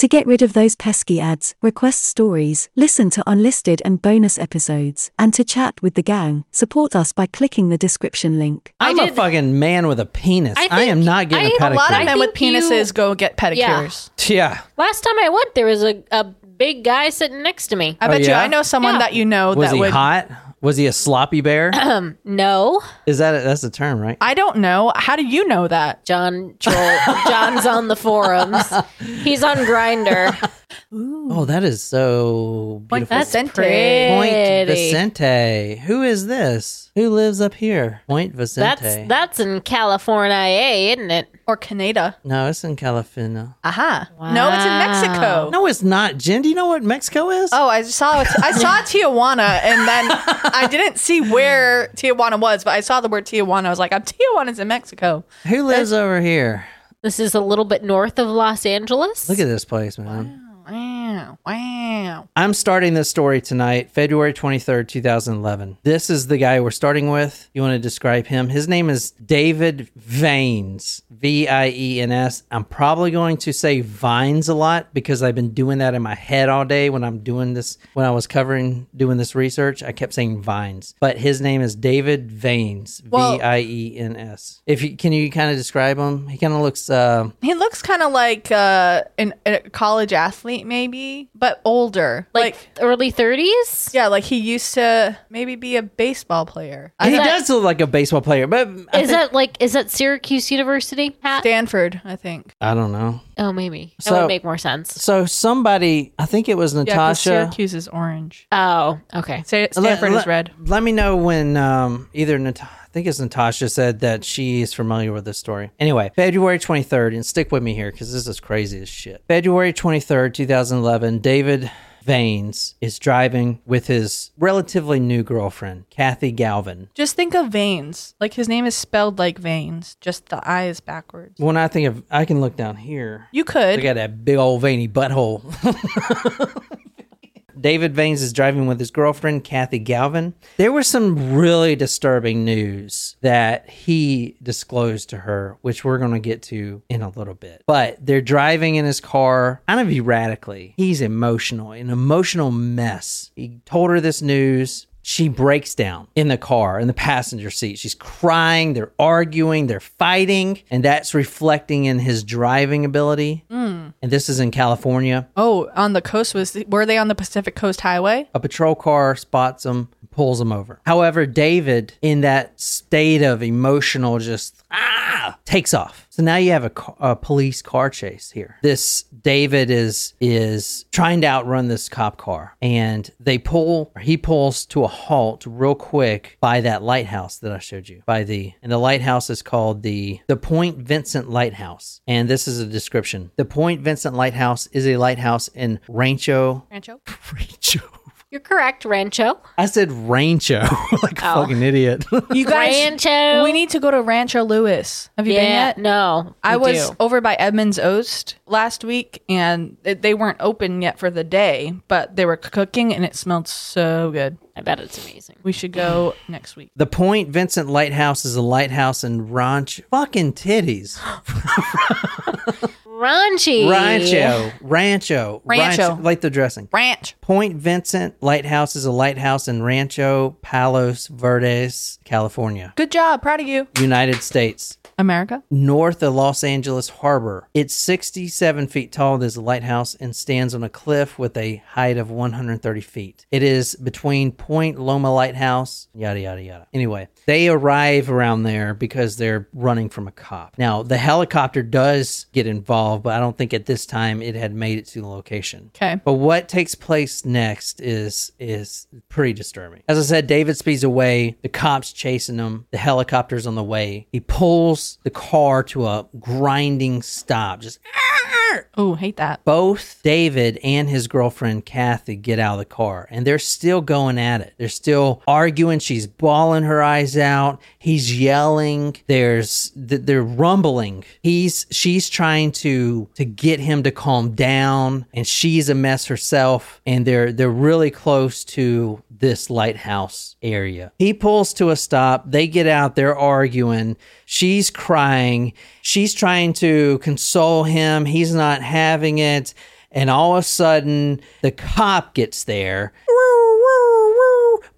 To get rid of those pesky ads, request stories, listen to unlisted and bonus episodes, and to chat with the gang, support us by clicking the description link. I'm I a did- fucking man with a penis. I I, am not getting a I- pedicure. a A lot of men with think you- penises go get pedicures. yeah. Last time I went, there was a, a big guy sitting next to me. I Oh, bet you? I know someone Yeah. that you know Was that he would. hot? Was he a sloppy bear? Um, no, Is that a, that's the term, right? I don't know. How do you know that? John Troll. John's on the forums. He's on Grindr. Oh, that is so beautiful. That's Vicente. Point Vicente. Who is this? Who lives up here? Point Vicente. That's that's in California, isn't it? Or Canada. no, it's in California. Aha. No, it's in Mexico. No, it's not. Jen, do you know what Mexico is? Oh, I saw. I saw Tijuana, and then I didn't see where Tijuana was, but I saw the word Tijuana. I was like, "I'm Tijuana's in Mexico." Who lives over here? This is a little bit north of Los Angeles. Look at this place, man. Wow, eh, wow. I'm starting this story tonight, February 23rd, 2011. This is the guy we're starting with. You want to describe him? His name is David Viens, V I E N S. I'm probably going to say Vines a lot because I've been doing that in my head all day when I'm doing this, when I was covering, doing this research. I kept saying Vines, but his name is David Viens, V I E N S. If you can, you kind of describe him? He kind of looks, uh, He looks kind of like uh, an, a college athlete, maybe, but older. like, Like, early 30s. yeah, like he used to maybe be a baseball player. he that- does look like a baseball player, but I, Is think- that like is that Syracuse University hat? Stanford, I think. I don't know. oh, maybe that So- would make more sense. So somebody, I think it was Yeah, 'cause Natasha. Syracuse is orange. Oh, okay. Sa- Stanford let, is red. Let me know when um, either Nat- I think it's Natasha said that she is familiar with this story. Anyway, February 23rd, and stick with me here because this is crazy as shit. February 23rd, 2011, David Viens is driving with his relatively new girlfriend, Kathy Galvin. Just think of veins. Like his name is spelled like veins, just the I is backwards. When I think of, I can look down here. You could. I got that big old veiny butthole. David Viens is driving with his girlfriend, Kathy Galvin. There was some really disturbing news that he disclosed to her, which we're going to get to in a little bit. But they're driving in his car kind of erratically. He's emotional, an emotional mess. He told her this news. She breaks down in the car, in the passenger seat. She's crying, they're arguing, they're fighting, and that's reflecting in his driving ability. Hmm. And this is in California. oh, on the coast was were they on the Pacific Coast Highway? A patrol car spots them, pulls them over. However, David, in that state of emotional, just ah, takes off. So now you have a, a police car chase here. This David is is trying to outrun this cop car, and they pull. He pulls to a halt real quick by that lighthouse that I showed you. By the and the lighthouse is called the the Point Vincent Lighthouse. And this is a description. The Point Vincent Lighthouse is a lighthouse in Rancho. Rancho. Rancho. You're correct, Rancho. I said Rancho, like a Oh. fucking idiot. You guys, Rancho. we need to go to Rancho Lewis. Have you been yet? no. I was do. over by Edmonds Oast last week, and it- they weren't open yet for the day, but they were cooking, and it smelled so good. I bet it's amazing. We should go next week. the Point Vincent Lighthouse is a lighthouse in Rancho. Fucking titties. Raunchy. Rancho. Rancho. Rancho. Like the dressing. Ranch. Point Vincent Lighthouse is a lighthouse in Rancho Palos Verdes, California, Good job. Proud of you. United States. America. north of Los Angeles Harbor. It's 67 feet tall, this lighthouse, and stands on a cliff with a height of 130 feet. It is between Point Loma Lighthouse, yada, yada, yada. Anyway, they arrive around there because they're running from a cop. Now, the helicopter does get involved, but I don't think at this time it had made it to the location. Okay. But what takes place next is is pretty disturbing. As I said, David speeds away. The cops chasing him. The helicopter's on the way. He pulls the car to a grinding stop. Just Oh, hate that. both David and his girlfriend Kathy get out of the car and they're still going at it. They're still arguing. She's bawling her eyes out. He's yelling. There's they're rumbling. He's she's trying to to get him to calm down and she's a mess herself and they're they're really close to this lighthouse area. He pulls to a stop. They get out. They're arguing. She's crying. She's trying to console him. He's not having it. and all of a sudden the cop gets there.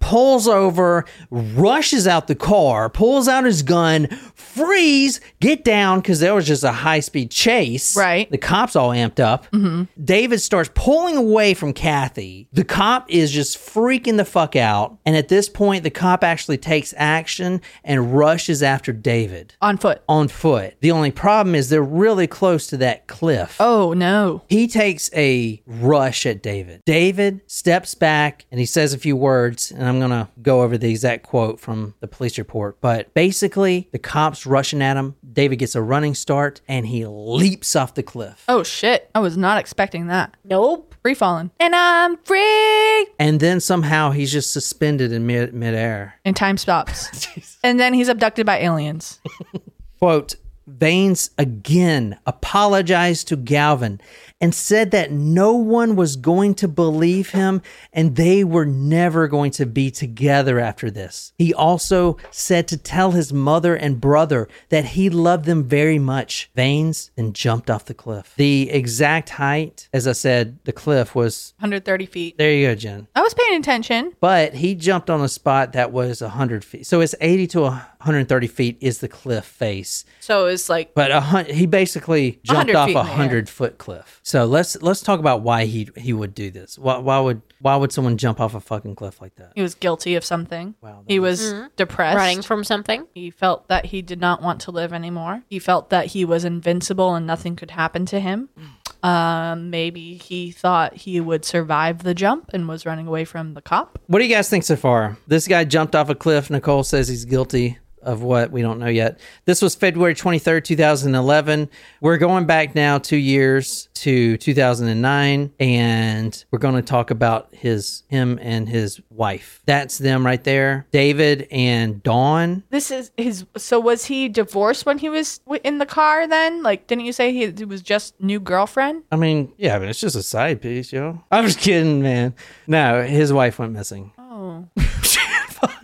Pulls over, rushes out the car, pulls out his gun, freeze, get down because there was just a high speed chase. Right. The cops all amped up. Mm-hmm. David starts pulling away from Kathy. The cop is just freaking the fuck out. And at this point, the cop actually takes action and rushes after David On foot. on foot. The only problem is they're really close to that cliff. Oh no. He takes a rush at David. David steps back and he says a few words, and I'm going to go over the exact quote from the police report. But basically, the cops rushing at him. David gets a running start and he leaps off the cliff. Oh shit. I was not expecting that. Nope. Free falling. And I'm free. And then somehow he's just suspended in mid midair. And time stops. and then he's abducted by aliens. Quote, Viens again apologized to Galvin and said that no one was going to believe him and they were never going to be together after this. He also said to tell his mother and brother that he loved them very much. Viens then jumped off the cliff. The exact height, as I said, the cliff was 130 feet. there you go, Jen. I was paying attention. But he jumped on a spot that was 100 feet. So it's 80 to 130 feet is the cliff face. So it's like But a hun- he basically jumped 100 off a in the air. hundred foot cliff. So let's let's talk about why he he would do this. Why, why would why would someone jump off a fucking cliff like that? he was guilty of something. Wow, He was depressed. Running from something. He felt that he did not want to live anymore. He felt that he was invincible and nothing could happen to him. Um, maybe he thought he would survive the jump and was running away from the cop. What do you guys think so far? This guy jumped off a cliff. Nicole says he's guilty of what we don't know yet. This was February 23rd, 2011. We're going back now 2 years to 2009 and we're going to talk about his him and his wife. That's them right there. David and Dawn This is his. So was he divorced when he was in the car? Then, like, didn't you say he it was just new girlfriend? I mean, yeah, but it's just a side piece, yo. I'm just kidding, man. No, his wife went missing. Oh,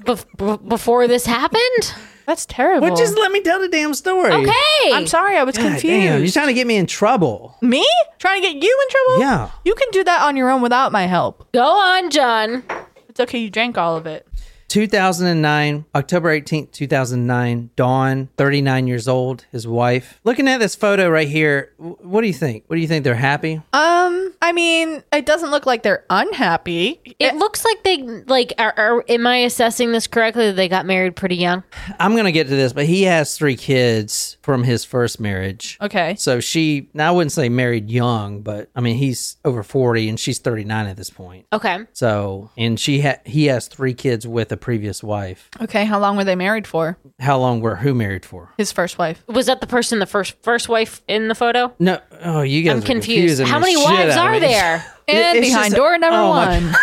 Bef- b- before this happened? That's terrible. Well, just let me tell the damn story. Okay. I'm sorry, I was God confused. damn, you're trying to get me in trouble. Me trying to get you in trouble? Yeah. You can do that on your own without my help. Go on, John. It's okay. You drank all of it. 2009, October 18th, 2009. Dawn, 39 years old, his wife. Looking at this photo right here, what do you think? What do you think? They're happy? Um, I mean, it doesn't look like they're unhappy. It looks like they like are, are am I assessing this correctly that they got married pretty young? I'm going to get to this, but he has three kids from his first marriage. Okay. So she, now I wouldn't say married young, but I mean, he's over 40 and she's 39 at this point. Okay. So, and she ha- he has three kids with a previous wife. Okay. How long were they married for? How long were who married for? His first wife. Was that the person the first first wife in the photo? No, oh, you guys I'm are confused. confusing How many wives are there? And it's behind just- door number oh my- one.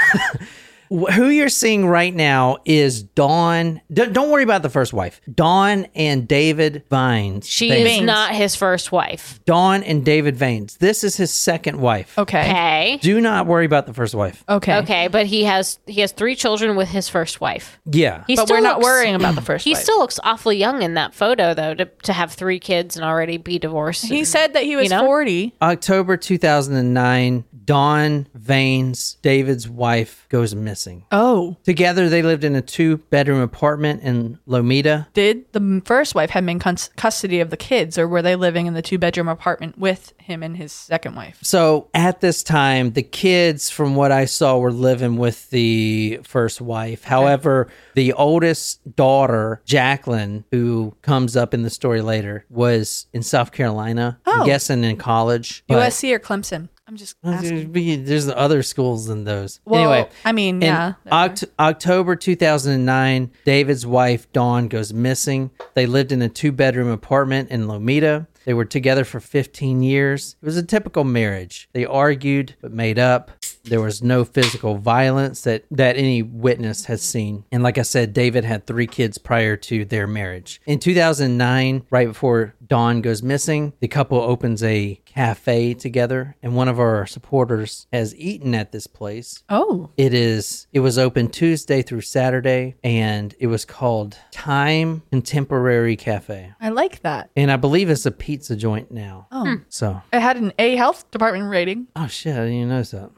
Wh- Who you're seeing right now is Dawn. D- don't worry about the first wife. Dawn and David Vines. She Viens. is not his first wife. Dawn and David Vines. This is his second wife. Okay. Okay. Do not worry about the first wife. Okay. Okay, but he has he has three children with his first wife. Yeah. He But still we're not worrying about the first He wife. still looks awfully young in that photo, though, to, to have three kids and already be divorced. He and- said that he was You know? 40. October 2009, Dawn Viens, David's wife, goes missing. Oh. Together, they lived in a two bedroom apartment in Lomita. Did the first wife have him in custody of the kids, or were they living in the two bedroom apartment with him and his second wife? So at this time, the kids, from what I saw, were living with the first wife. However, the oldest daughter, Jacqueline, who comes up in the story later, was in South Carolina. Oh. I'm guessing in college. but- USC or Clemson? I'm just asking. There's other schools than those. Well, anyway, I mean, in yeah. Oct- October 2009, David's wife Dawn goes missing. They lived in a two-bedroom apartment in Lomita. They were together for 15 years. It was a typical marriage. They argued but made up. There was no physical violence that that any witness has seen. And like I said, David had 3 kids prior to their marriage. In 2009, right before Dawn goes missing, the couple opens a cafe together, and one of our supporters has eaten at this place. Oh, It is. It was open Tuesday through Saturday, and it was called Thyme Contemporary Cafe. I like that. And I believe it's a pizza joint now. Oh, So, it had an A health department rating. oh shit, I didn't even notice that.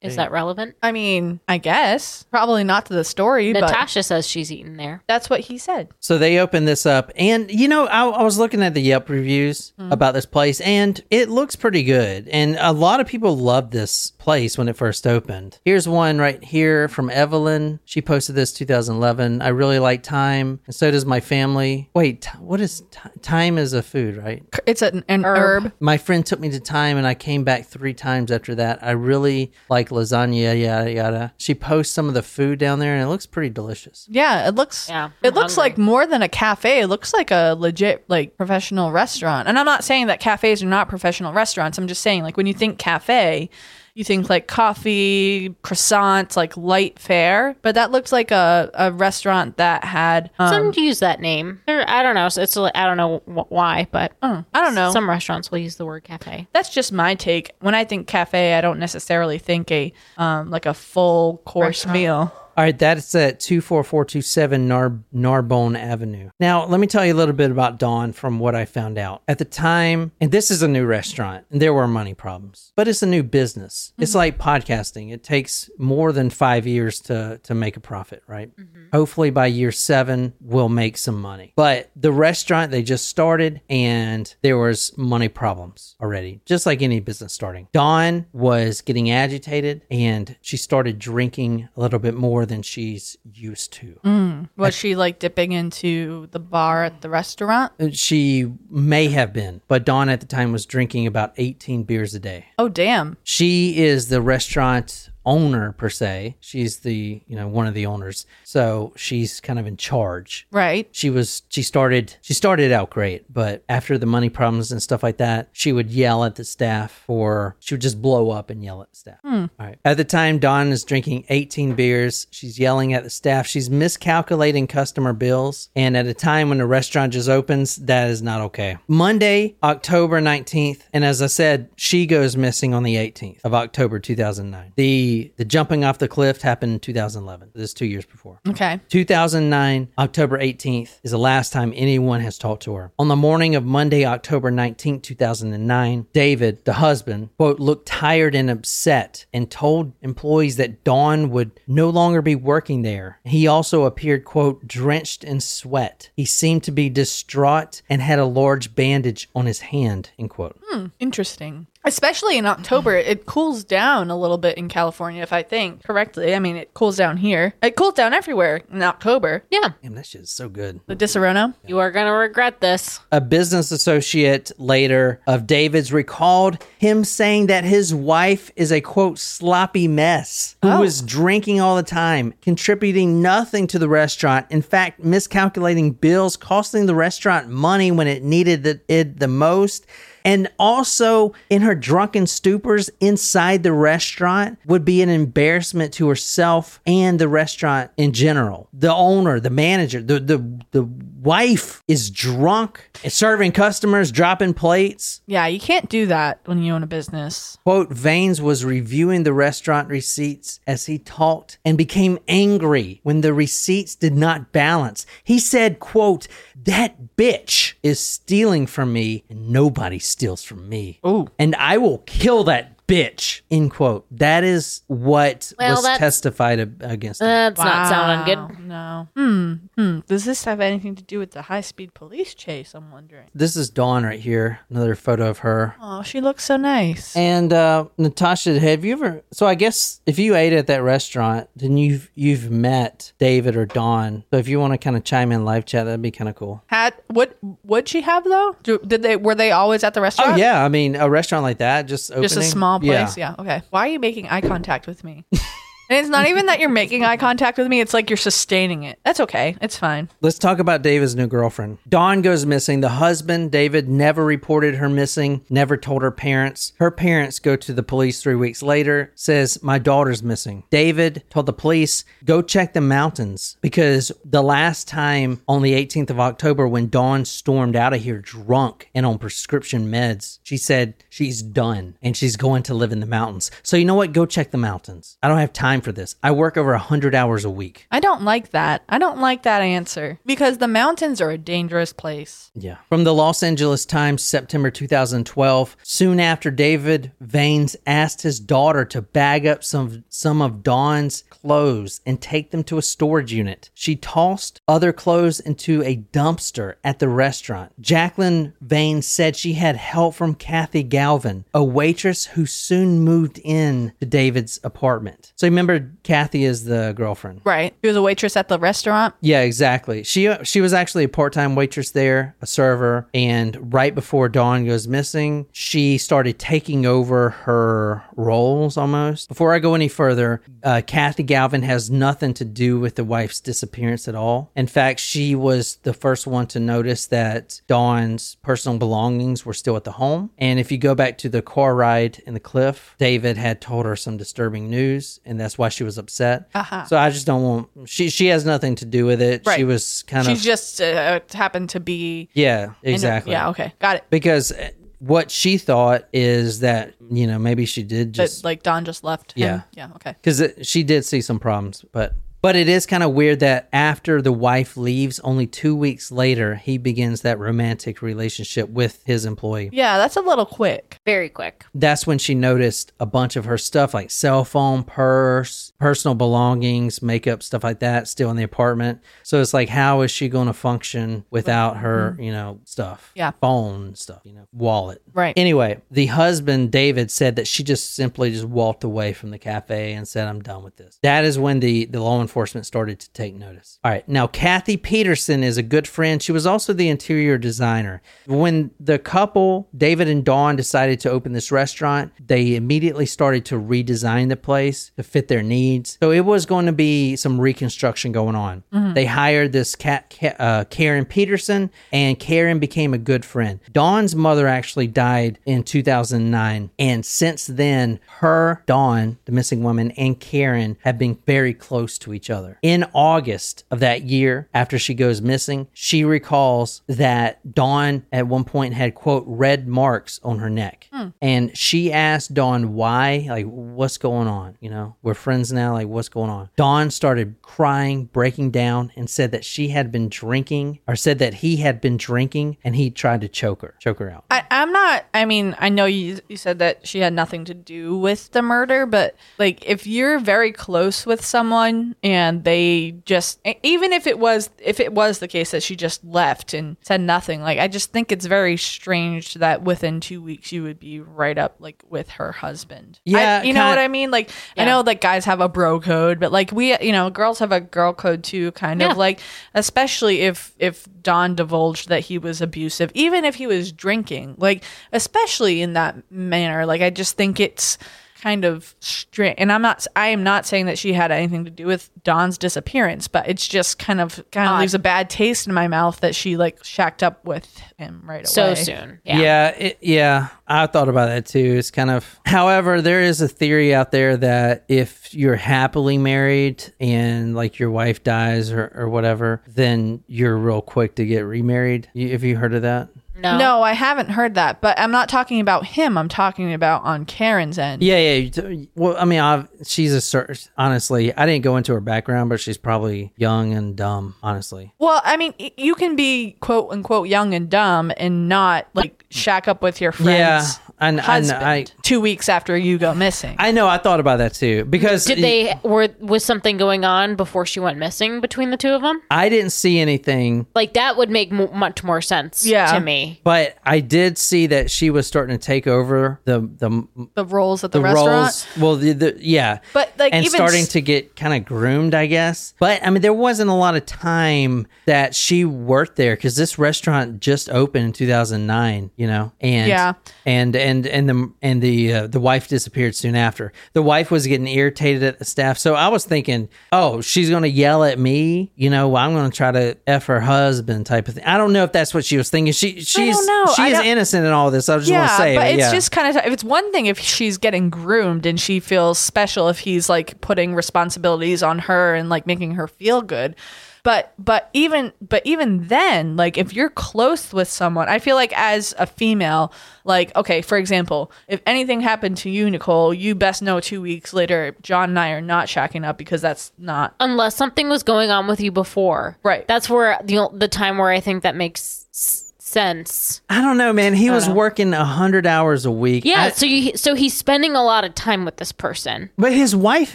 Is that relevant? I mean, I guess probably not to the story, but Natasha says she's eaten there. that's what he said. So they opened this up, and you know, I, I was looking at the Yelp reviews mm-hmm. about this place, and it looks pretty good. And a lot of people loved this place when it first opened. Here's one right here from Evelyn. She posted this 2011. I really like Thyme, and so does my family. Wait, t- what is t- thyme? Is a food, right? It's an, an herb. Herb. My friend took me to Thyme, and I came back three times after that. I really like lasagna, yada yada. She posts some of the food down there, and it looks pretty delicious. Yeah, it looks. Yeah, it I'm looks hungry. like more than a cafe. It looks like a legit, like professional restaurant. And I'm not saying that cafes are not professional restaurants. I'm just saying, like when you think cafe, you think like coffee, croissants, like light fare. But that looks like a, a restaurant that had. Um, Some use that name. I don't know. So it's I don't know why, but I don't know. some restaurants will use the word cafe. That's just my take. When I think cafe, I don't necessarily think a um like a full course meal. All right, that's at 24427 Nar- Narbonne Avenue. Now, let me tell you a little bit about Dawn from what I found out. At the time, and this is a new restaurant, and there were money problems, but it's a new business. It's mm-hmm. like podcasting. It takes more than five years to, to make a profit, right? Mm-hmm. Hopefully by year seven, we'll make some money. But the restaurant, they just started and there was money problems already, just like any business starting. Dawn was getting agitated and she started drinking a little bit more than she's used to. Mm. Was she like dipping into the bar at the restaurant? Uh, she may have been, but Dawn at the time was drinking about 18 beers a day. Oh damn. She is the restaurant owner per se. She's the, you know, one of the owners. So she's kind of in charge. Right. She was she started she started out great, but after the money problems and stuff like that, she would yell at the staff or she would just blow up and yell at the staff. Hmm. All right. At the time Dawn is drinking 18 beers. She's yelling at the staff. She's miscalculating customer bills. And at a time when the restaurant just opens, that is not okay. Monday, October 19th, and as I said, she goes missing on the 18th of October 2009. The the jumping off the cliff happened in 2011. This is 2 years before. Okay. 2009, October 18th, is the last time anyone has talked to her. On the morning of Monday, October 19th, 2009, David, the husband, quote, looked tired and upset and told employees that Dawn would no longer be working there. He also appeared, quote, drenched in sweat. He seemed to be distraught and had a large bandage on his hand, end quote. Hmm, interesting. Especially in October, it cools down a little bit in California, if I think correctly. I mean, it cools down here. It cools down everywhere in October. Yeah, Damn, that shit is so good. The Disaronno. you are gonna regret this. a business associate later of David's recalled him saying that his wife is a quote sloppy mess who Oh. was drinking all the time, contributing nothing to the restaurant. In fact, miscalculating bills, costing the restaurant money when it needed it, it the most. And also, in her drunken stupors inside the restaurant, would be an embarrassment to herself and the restaurant in general. The owner, the manager, the the the wife is drunk, serving customers, dropping plates. Yeah, you can't do that when you own a business. Quote, Viens was reviewing the restaurant receipts as he talked and became angry when the receipts did not balance. He said, quote, that bitch is stealing from me and nobody steals from me. Ooh. And I will kill that bitch, end quote. That is what Well, was testified against him. That's not sounding good. No. Hmm. Hmm. Does this have anything to do with the high speed police chase? I'm wondering. this is Dawn right here. Another photo of her. Oh, she looks so nice. And uh, Natasha, have you ever? So I guess if you ate at that restaurant, then you've you've met David or Dawn. So if you want to kind of chime in live chat, that'd be kind of cool. Had what? Would she have though? Do, did they? Were they always at the restaurant? Oh yeah, I mean a restaurant like that, just opening, Just a small Yeah. Place. Yeah. Okay. Why are you making eye contact with me? And it's not even that you're making eye contact with me. It's like you're sustaining it. That's okay. It's fine. Let's talk about David's new girlfriend. Dawn goes missing. The husband, David, never reported her missing, never told her parents. Her parents go to the police three weeks later, says, My daughter's missing. David told the police, Go check the mountains because the last time on the 18th of October, when Dawn stormed out of here drunk and on prescription meds, she said she's done and she's going to live in the mountains. So, you know what? Go check the mountains. I don't have time for this. I work over 100 hours a week. I don't like that. I don't like that answer because the mountains are a dangerous place. Yeah. From the Los Angeles Times, September 2012, soon after David Viens asked his daughter to bag up some some of Dawn's clothes and take them to a storage unit. She tossed other clothes into a dumpster at the restaurant. Jacqueline Viens said she had help from Kathy Galvin, a waitress who soon moved in to David's apartment. So remember Kathy is the girlfriend. Right. She was a waitress at the restaurant. Yeah, exactly. She she was actually a part-time waitress there, a server, and right before Dawn goes missing, she started taking over her roles almost. Before I go any further, uh, Kathy Galvin has nothing to do with the wife's disappearance at all. In fact, she was the first one to notice that Dawn's personal belongings were still at the home. And if you go back to the car ride in the cliff, David had told her some disturbing news, and that's why she was upset. Uh-huh. So I just don't want she she has nothing to do with it. She was kind She of she just uh, happened to be. yeah, a- exactly. yeah. Okay. Got it. Because what she thought is that you know maybe she did just like Dawn just left. him. Yeah. Yeah. Okay. because she did see some problems, but but it is kind of weird that after the wife leaves, only two weeks later, he begins that romantic relationship with his employee. Yeah, that's a little quick. Very quick. That's when she noticed a bunch of her stuff like cell phone, purse, personal belongings, makeup, stuff like that, still in the apartment. So it's like, how is she going to function without her, you know, stuff? Mm-hmm. Yeah. Phone stuff, you know, wallet. Right. Anyway, the husband, David, said that she just simply just walked away from the cafe and said, I'm done with this. That is when the, the law enforcement started to take notice. All right. Now, Kathy Peterson is a good friend. She was also the interior designer. When the couple, David and Dawn, decided to open this restaurant, they immediately started to redesign the place to fit their needs. So it was going to be some reconstruction going on. They hired this cat, uh, Karen Peterson, and Karen became a good friend. Dawn's mother actually died in 2009, and since then, her, Dawn, the missing woman, and Karen have been very close to each other. In August of that year, after she goes missing, she recalls that Dawn at one point had quote red marks on her neck, hmm. and she asked Dawn why, like what's going on. You know, we're friends now. Like what's going on? Dawn started crying, breaking down, and said that she had been drinking, or said that he had been drinking, and he tried to choke her, choke her out. I, I'm not. I mean, I know you you said that she had nothing to do with the murder, but like if you're very close with someone and they just even if it was if it was the case that she just left and said nothing, like I just think it's very strange that within two weeks you would be right up like with her husband. I- Yeah, you know what I mean. Like I know like guys have a bro code, but like we you know girls have a girl code too, kind Yeah. of like especially if if Dawn divulged that he was abusive, even if he was drinking, like especially in that manner. Like I just think it's kind of strange. And I'm not I am not saying that she had anything to do with Dawn's disappearance, but it's just kind of kind of Odd. leaves a bad taste in my mouth that she like shacked up with him right So away. soon. Yeah, Yeah. it, yeah, I thought about that too. It's kind of, however, there is a theory out there that if you're happily married and like your wife dies or, or whatever, then you're real quick to get remarried. You, have you heard of that? No. No, I haven't heard that, but I'm not talking about him. I'm talking about on Karen's end. Yeah, yeah. Well, I mean, I've, she's a cer honestly. I didn't go into her background, but she's probably young and dumb. Honestly, Well, I mean, you can be quote unquote young and dumb and not like shack up with your friend's Yeah, and- and I- two weeks after you go missing. I know. I thought about that too because Did they were was something going on before she went missing between the two of them? I didn't see anything Like that would make mo much more sense Yeah. to me. But I did see that she was starting to take over the the the roles at the, the restaurant. roles. Well, the, the yeah, But, like, and even starting s- to get kind of groomed, I guess. But I mean, there wasn't a lot of time that she worked there because this restaurant just opened in 2009. You know, and Yeah. and and and and the and the uh, the wife disappeared soon after. The wife was getting irritated at the staff, so I was thinking, oh, she's gonna yell at me. You know, I'm gonna try to f her husband type of thing. I don't know if that's what she was thinking. She she's she is innocent in all this. I just want to say, but it's yeah. just kind of if it's one thing if she's getting groomed and she feels special if he's like putting responsibilities on her and like making her feel good. But but even but even then, like if you're close with someone, I feel like as a female, like okay, for example, if anything happened to you, Nicole, you best know two weeks later, John and I are not shacking up because that's not Unless something was going on with you before. Right. That's where the the time where I think that makes sense. I don't know, man. He was working a hundred hours a week. Yeah, I- so you so he's spending a lot of time with this person. but his wife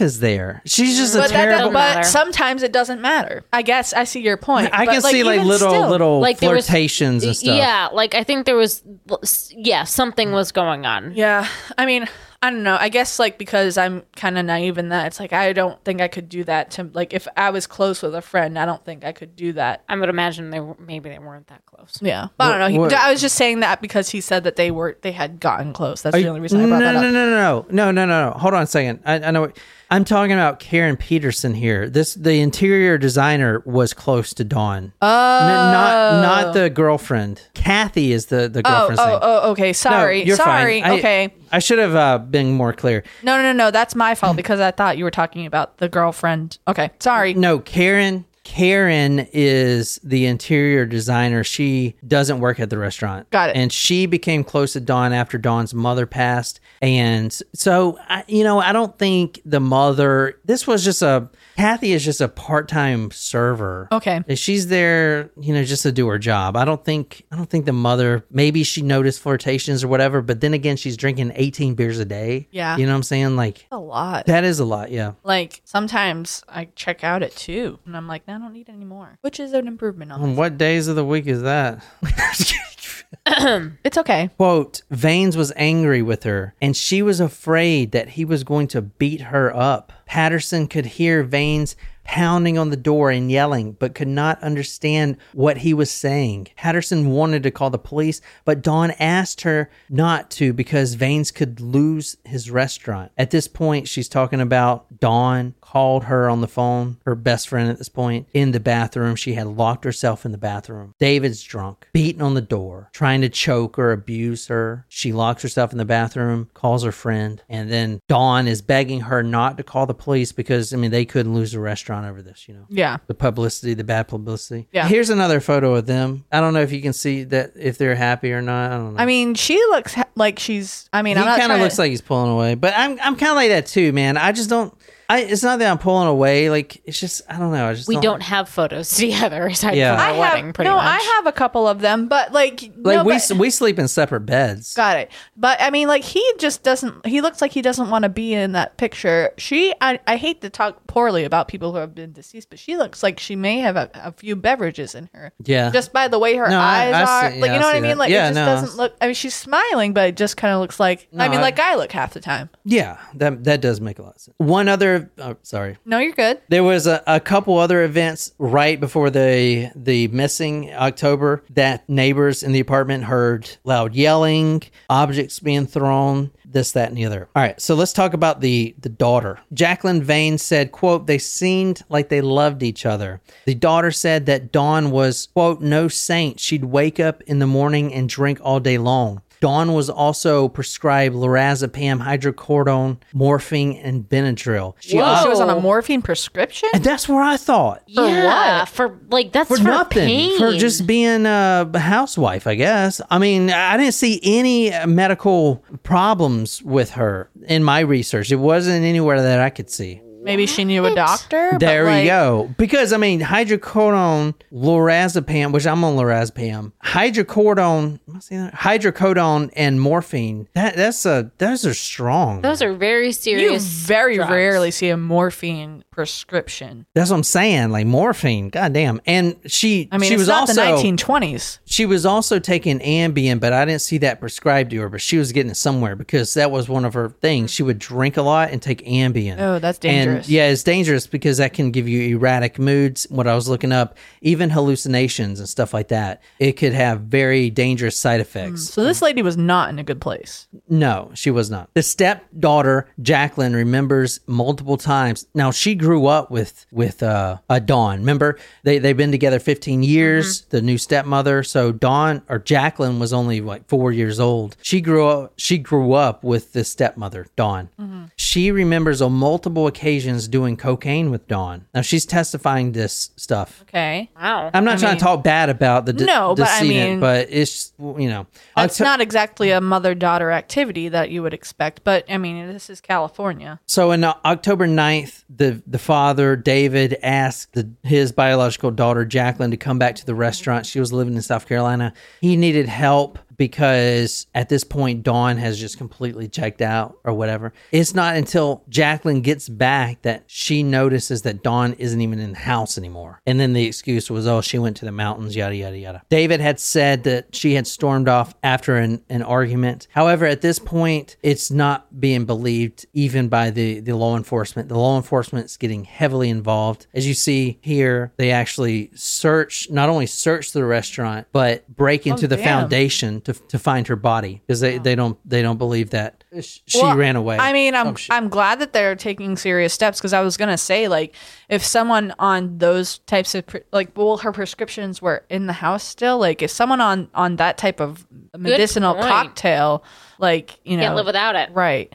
is there. She's just a but, that, terrible. doesn't but matter. sometimes it doesn't matter. I guess I see your point. I but, can see like little still- little Like there was- flirtations and stuff. Yeah, like I think there was yeah, something was going on. Yeah. I mean, I don't know. I guess like because I'm kind of naive in that it's like I don't think I could do that to like if I was close with a friend, I don't think I could do that. I would imagine they were maybe they weren't that close. Yeah. But I don't know. He, I was just saying that because he said that they were they had gotten close. That's Are the only reason I no, brought no, that no, up. no, no, no, no, no, no. Hold on a second. I, I know. What, I'm talking about Karen Peterson here. This the interior designer was close to Dawn. Oh, not not the girlfriend. Kathy is the the Oh, girlfriend's name. oh, oh, okay. No, Sorry. you're Sorry. fine. I- okay. I should have uh, been more clear. No, no, no, no. That's my fault because I thought you were talking about the girlfriend. Okay. Sorry. No, Karen. Karen is the interior designer. She doesn't work at the restaurant. Got it. And she became close to Dawn after Dawn's mother passed. And so, I, you know, I don't think the mother, this was just a, Kathy is just a part time server. Okay. She's there, you know, just to do her job. I don't think, I don't think the mother, maybe she noticed flirtations or whatever, but then again, she's drinking 18 beers a day. Yeah. You know what I'm saying? Like, A lot. that is a lot. Yeah. Like sometimes I check out at two and I'm like, I don't need any more, which is an improvement on. On what days of the week is that? It's okay. Quote, Viens was angry with her, and she was afraid that he was going to beat her up. Patterson could hear Viens pounding on the door and yelling, but could not understand what he was saying. Patterson wanted to call the police, but Dawn asked her not to because Viens could lose his restaurant. At this point, she's talking about Dawn called her on the phone, her best friend at this point, in the bathroom. She had locked herself in the bathroom. David's drunk, beating on the door, trying to choke or abuse her. She locks herself in the bathroom, calls her friend, and then Dawn is begging her not to call the police because, I mean, they couldn't lose the restaurant over this, you know? Yeah. The publicity, the bad publicity. Yeah. Here's another photo of them. I don't know if you can see that if they're happy or not. I don't know. I mean, she looks ha- like she's. I mean, he I'm not kind of looks to, like he's pulling away, but I'm I'm kind of like that too, man. I just don't. I it's not that I'm pulling away. Like it's just I don't know. I just We don't, don't have photos together aside Yeah. from I our wedding, have pretty no. much. I have a couple of them, but like, like no, we but- we sleep in separate beds. Got it. But I mean, like he just doesn't. He looks like he doesn't want to be in that picture. She. I. I hate to talk poorly about people who have been deceased, but she looks like she may have a, a few beverages in her. Yeah. Just by the way her No, eyes I are. see- like yeah, you know I what I mean? that. Like Yeah, it just no, doesn't look. I mean, she's smiling, but it just kind of looks like. I mean, I- like I look half the time. Yeah, that that does make a lot of sense. One other, oh, sorry, No, you're good. there was a, a couple other events right before the the missing October that neighbors in the apartment heard loud yelling, objects being thrown, this, that, and the other. All right, so let's talk about the the daughter. Jacqueline Vane said, "quote They seemed like they loved each other." The daughter said that Dawn was quote no saint. She'd wake up in the morning and drink all day long. Dawn was also prescribed lorazepam, hydrocodone, morphine, and Benadryl. She Whoa, also- she was on a morphine prescription. and that's where I thought. yeah, what? for like that's For, for, nothing. pain. For just being a housewife, I guess. I mean, I didn't see any medical problems with her in my research. It wasn't anywhere that I could see. Maybe she knew a doctor. but, There like, you go. Because I mean, hydrocodone, lorazepam, which I'm on lorazepam, hydrocodone, am I saying that? hydrocodone, and morphine. That that's a those are strong. those are very serious. You serious. very drugs. rarely see a morphine prescription. That's what I'm saying. Like morphine. God damn. And she I mean, she it's was not also the 1920s. she was also taking Ambien, but I didn't see that prescribed to her. But she was getting it somewhere because that was one of her things. Mm. She would drink a lot and take Ambien. Oh, that's And dangerous. yeah, it's dangerous because that can give you erratic moods. What I was looking up, even hallucinations and stuff like that. It could have very dangerous side effects. Mm, so this lady was not in a good place. No, she was not. The stepdaughter, Jacqueline, remembers multiple times. Now she grew up with with uh, a Dawn. Remember, they they've been together 15 years. Mm-hmm. The new stepmother. So Dawn or Jacqueline was only like four years old. She grew up. She grew up with the stepmother, Dawn. Mm-hmm. She remembers on multiple occasions doing cocaine with Dawn. Now she's testifying this stuff. Okay. Wow. I'm not I trying mean- to talk bad about the de- No, but I mean- but it's you know That's Octo- not exactly a mother daughter activity that you would expect, but I mean, this is California. So in uh, October 9th, the the father David asked the, his biological daughter Jacqueline to come back to the restaurant. She was living in South Carolina. He needed help because at this point Dawn has just completely checked out or whatever. It's not until Jacqueline gets back that she notices that Dawn isn't even in the house anymore. And then the excuse was, oh, she went to the mountains, yada yada yada. David had said that she had stormed off after an, an argument. However, at this point, it's not being believed even by the, the law enforcement. The law enforcement is getting heavily involved. As you see here, they actually search, not only search the restaurant, but break into oh, the damn. foundation to, to find her body because they, they don't they don't believe that she Well, ran away. I mean, I'm Oh. I'm glad that they're taking serious steps because I was gonna say like if someone on those types of pre- like well her prescriptions were in the house still like if someone on on that type of medicinal cocktail like you know Can't live without it. right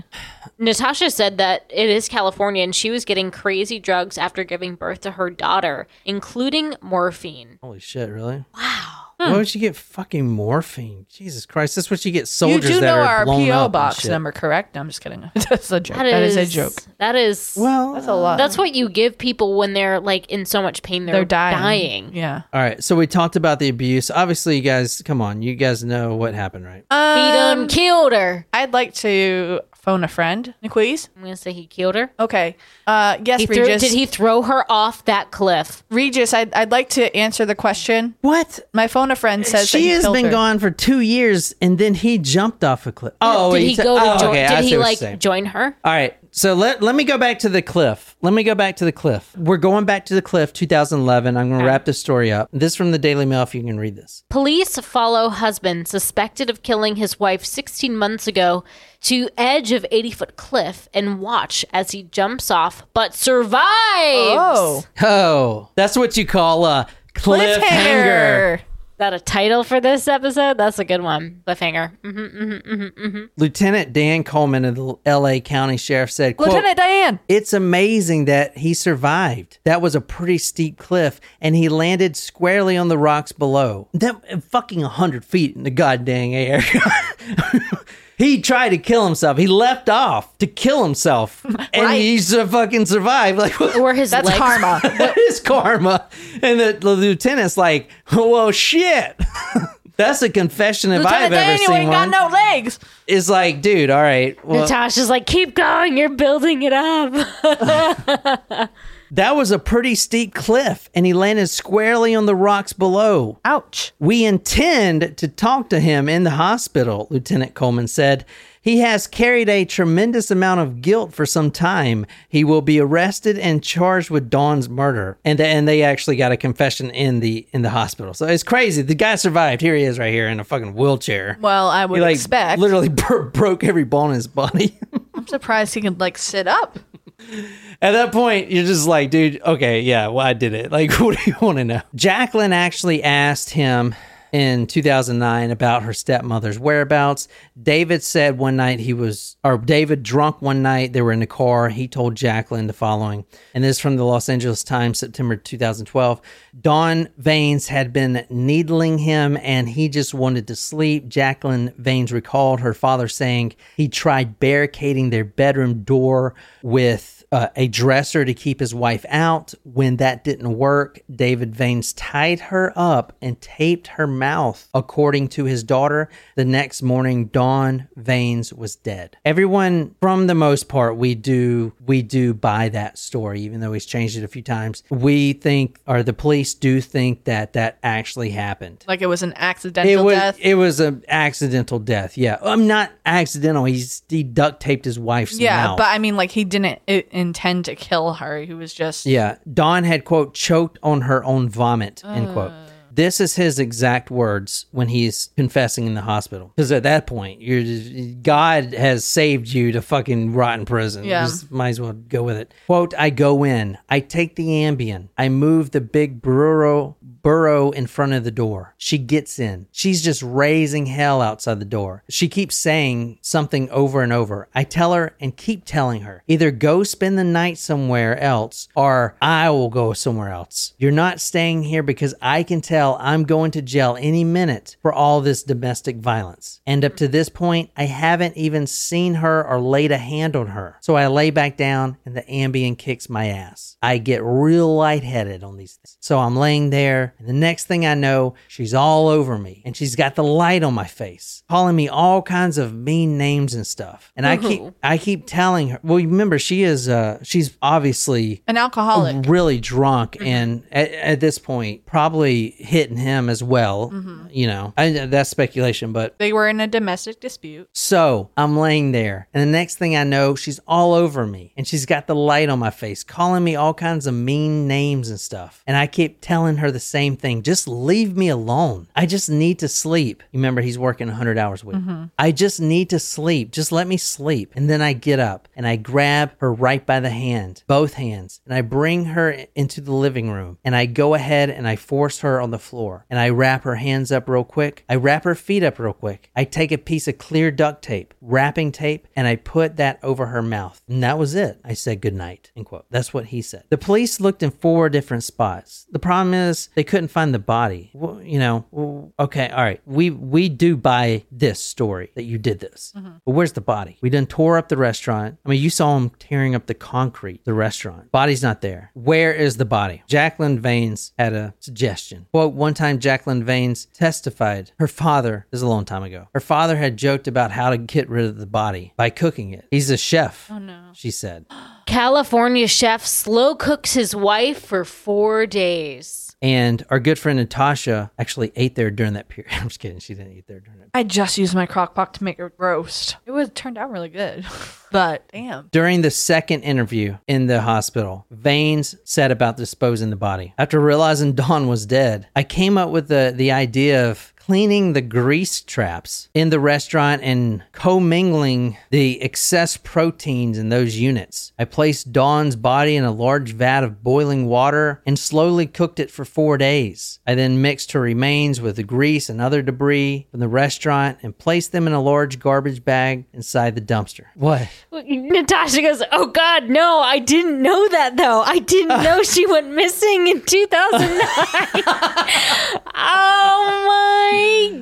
Natasha said that it is California and she was getting crazy drugs after giving birth to her daughter, including morphine. Holy shit! Really? Wow. Why would you get fucking morphine? Jesus Christ! That's what you get you soldiers do that know are our blown PO up and box shit. number correct no, I'm just kidding that's a joke That that is, is a joke That is Well, that's a lot That's what you give people when they're like in so much pain. They're, they're dying dying. yeah all right. So we talked about the abuse. Obviously, you guys, come on, you guys know what happened, right? He done um, killed her. I'd like to phone a friend Niquiz I'm gonna say he killed her. okay uh yes He threw, Regis did he throw her off that cliff? Regis I'd, I'd like to answer the question What? My phone a friend says that she he has killed been her. gone for two years, and then he jumped off a cliff. Oh, did you he said- go to oh, join? okay, I did see he what you're like saying. join her? All right. So let, let me go back to the cliff. Let me go back to the cliff. We're going back to the cliff 2011. I'm going to wrap this story up. This is from the Daily Mail if you can read this. Police follow husband suspected of killing his wife 16 months ago to edge of 80 foot cliff and watch as he jumps off but survives. Oh, Oh, that's what you call a cliffhanger. cliffhanger. That a title for this episode? That's a good one. Cliffhanger. hmm Lieutenant Dan Coleman of the LA County Sheriff said, quote, Lieutenant Dan, It's amazing that he survived. That was a pretty steep cliff, and he landed squarely on the rocks below. That fucking 100 feet in the goddamn air. he tried to kill himself. He left off to kill himself, and Right. he's fucking survived. Like, what? Or his That's legs. karma. that is karma. And the, the lieutenant's like, well, shit. That's a confession if Lieutenant I've ever Diane, you seen ain't one. got no legs. It's like, dude, all right. Well, Natasha's like, keep going. You're building it up. That was a pretty steep cliff, and he landed squarely on the rocks below. Ouch. We intend to talk to him in the hospital, Lieutenant Coleman said. He has carried a tremendous amount of guilt for some time. He will be arrested and charged with Dawn's murder. And and they actually got a confession in the in the hospital. So it's crazy. The guy survived. Here he is right here in a fucking wheelchair. Well, I would he like expect. literally bro- broke every bone in his body. I'm surprised he could like sit up. At that point, you're just like, dude, okay, yeah, well, I did it. Like, what do you want to know? Jacqueline actually asked him in 2009 about her stepmother's whereabouts. David said one night he was, or David drunk one night, they were in the car. He told Jacqueline the following, and this is from the Los Angeles Times, September 2012. Dawn Viens had been needling him and he just wanted to sleep. Jacqueline Viens recalled her father saying he tried barricading their bedroom door with uh, a dresser to keep his wife out. When that didn't work, David Viens tied her up and taped her mouth. According to his daughter, the next morning, Dawn Viens was dead. Everyone, from the most part, we do we do buy that story, even though he's changed it a few times. We think, or the police do think that that actually happened. Like it was an accidental It was death. it was an accidental death. Yeah, I'm not accidental. He's he duct taped his wife's yeah, mouth. but I mean, like he didn't i- intend to kill her. He was just Yeah. Dawn had, quote, choked on her own vomit, end quote. Uh. This is his exact words when he's confessing in the hospital. Because at that point, you're just, God has saved you to fucking rot in prison. Yeah. Just might as well go with it. Quote, I go in. I take the Ambien. I move the big burrow burrow in front of the door. She gets in. She's just raising hell outside the door. She keeps saying something over and over. I tell her and keep telling her either go spend the night somewhere else or I will go somewhere else. You're not staying here because I can tell I'm going to jail any minute for all this domestic violence. And up to this point, I haven't even seen her or laid a hand on her. So I lay back down and the Ambien kicks my ass. I get real lightheaded on these things. So I'm laying there, and the next thing I know, she's all over me and she's got the light on my face, calling me all kinds of mean names and stuff. And I keep I keep telling her, well, remember she is uh she's obviously an alcoholic. really drunk and at, at this point probably hitting him as well you know I, that's speculation but They were in a domestic dispute. so i'm laying there and the next thing i know she's all over me and she's got the light on my face calling me all kinds of mean names and stuff and i keep telling her the same thing. Just leave me alone. I just need to sleep. You remember he's working 100 hours a week. Mm-hmm. I just need to sleep. Just let me sleep. And then i get up and i grab her right by the hand both hands and i bring her into the living room. And i go ahead and i force her on the floor. And i wrap her hands up real quick. I wrap her feet up real quick. I take a piece of clear duct tape wrapping tape and i put that over her mouth. And that was it. I said goodnight end quote. That's what he said. The police looked in four different spots. The problem is they couldn't find the body. Well, you know okay all right. We we do buy this story that you did this. Mm-hmm. But where's the body? We done tore up the restaurant. I mean you saw him tearing up the concrete the restaurant. Body's not there. Where is the body? Jacqueline Viens had a suggestion. Quote one time jacqueline Viens testified her father this is a long time ago her father had joked about how to get rid of the body by cooking it. He's a chef oh no. she said. California chef slow cooks his wife for four days. And our good friend natasha actually ate there during that period i'm just kidding she didn't eat there during that I just used my crock pot to make a roast. It was turned out really good. but damn. During the second interview in the hospital, Viens said about disposing the body. After realizing Dawn was dead, I came up with the, the idea of cleaning the grease traps in the restaurant and commingling the excess proteins in those units. I placed Dawn's body in a large vat of boiling water and slowly cooked it for four days. I then mixed her remains with the grease and other debris from the restaurant and placed them in a large garbage bag inside the dumpster. What? Natasha goes, Oh God, no, I didn't know that though. I didn't know she went missing in 2009. oh my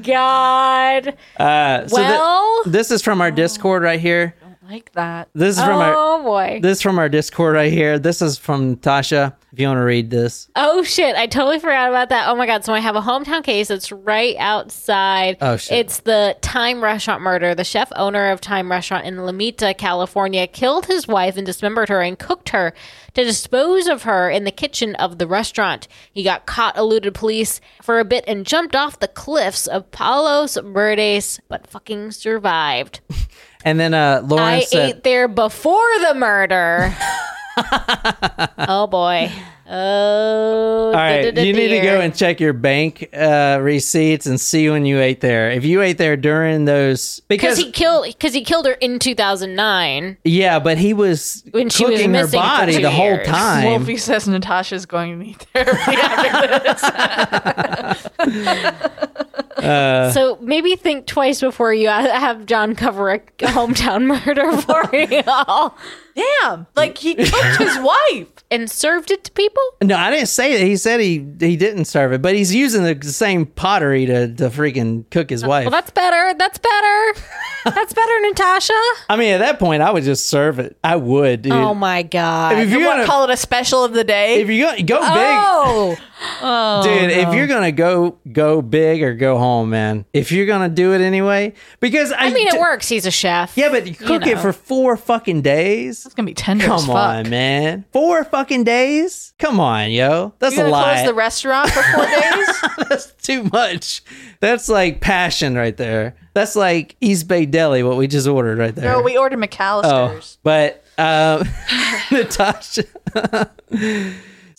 God. Uh, so Well- this is from our Discord right here. Like that. This is from our Oh boy. this is from our Discord right here. This is from Tasha. If you want to read this, Oh shit, I totally forgot about that. Oh my god, so I have a hometown case It's right outside. Oh, shit. It's the Thyme Restaurant murder. The chef owner of Thyme Restaurant in Lomita, California, killed his wife and dismembered her and cooked her to dispose of her in the kitchen of the restaurant. He got caught, eluded police for a bit, and jumped off the cliffs of Palos Verdes, but fucking survived. and then uh, Lauren I said, ate there before the murder. oh boy. Oh. "All right, you need to go and check your bank uh, receipts and see when you ate there. If you ate there during those, because because he killed because he killed her in 2009 yeah, but he was When she was cooking her missing for body two the whole years. time. Wolfie says Natasha's going to need therapy after this. Uh, so maybe think twice before you have john cover a hometown murder for you all Damn. Like he cooked his wife. and served it to people no, I didn't say that. He said he he didn't serve it, but he's using the same pottery to to freaking cook his wife. well that's better that's better That's better, Natasha. I mean, at that point, I would just serve it. I would, dude. Oh my god. if You you're want gonna call it a special of the day? if you go, gonna go oh, big, dude, if you're gonna go go big or go home, man. If you're gonna do it anyway, because I, I mean, d- it works. He's a chef. Yeah, but you cook it know. for four fucking days. it's gonna be tender as Come fuck. on, man. Four fucking days? Come on, yo. That's You're a gonna lie. close the restaurant for four days? That's too much. That's like passion right there. That's like East Bay Deli, what we just ordered right there. no, we ordered McAllister's. Oh, but uh, Natasha.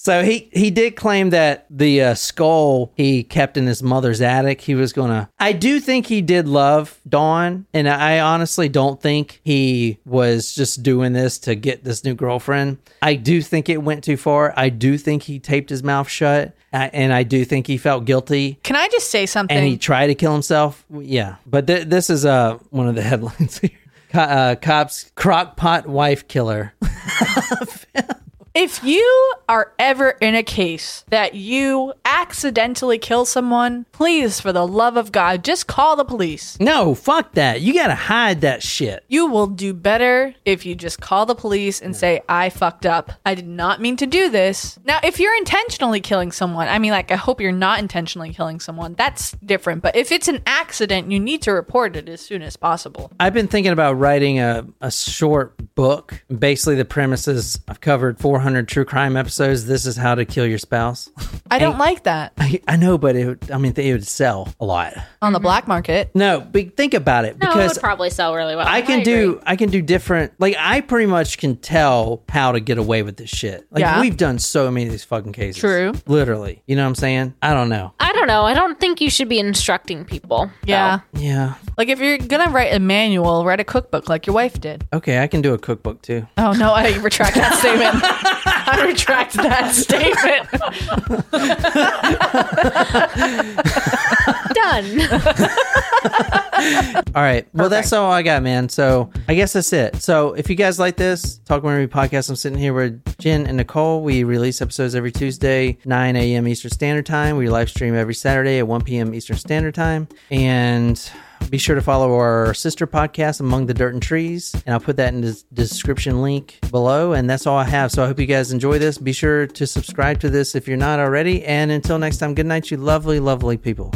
So he he did claim that the uh, skull he kept in his mother's attic. He was gonna. I do think he did love Dawn, and I honestly don't think he was just doing this to get this new girlfriend. I do think it went too far. I do think he taped his mouth shut, and I do think he felt guilty Can I just say something? and he tried to kill himself. Yeah, but th- this is uh one of the headlines here. Co- uh, cops crockpot wife killer. If you are ever in a case that you accidentally kill someone, please, for the love of God, just call the police. No, fuck that. You gotta hide that shit. You will do better if you just call the police and say, I fucked up. I did not mean to do this. Now, if you're intentionally killing someone, I mean, like, I hope you're not intentionally killing someone. That's different. But if it's an accident, you need to report it as soon as possible. I've been thinking about writing a, a short book. Basically, the premises I've covered 400 true crime episodes. This is how to kill your spouse. I don't like that I, I know, but it, would- I mean, it would sell a lot. on the black market. No, but think about it No, it because would probably sell really well. I can agree. do I can do different like I pretty much can tell how to get away with this shit. Like Yeah. we've done so many of these fucking cases. True. Literally. You know what I'm saying? I don't know. I don't know. I don't think you should be instructing people. Yeah. Yeah. Like, if you're going to write a manual, write a cookbook like your wife did. Okay, I can do a cookbook too. Oh, no, I retract that statement. I retract that statement. Done. All right. Well, that's all I got, man. So I guess that's it. So if you guys like this, Talk Movie Podcast, I'm sitting here with Jen and Nicole. We release episodes every Tuesday, 9 a.m. Eastern Standard Time. We live stream every Saturday at 1 p.m. Eastern Standard Time. And be sure to follow our sister podcast, Among the Dirt and Trees. And I'll put that in the description link below. And that's all I have. So I hope you guys enjoy this. Be sure to subscribe to this if you're not already. And until next time, good night, you lovely, lovely people.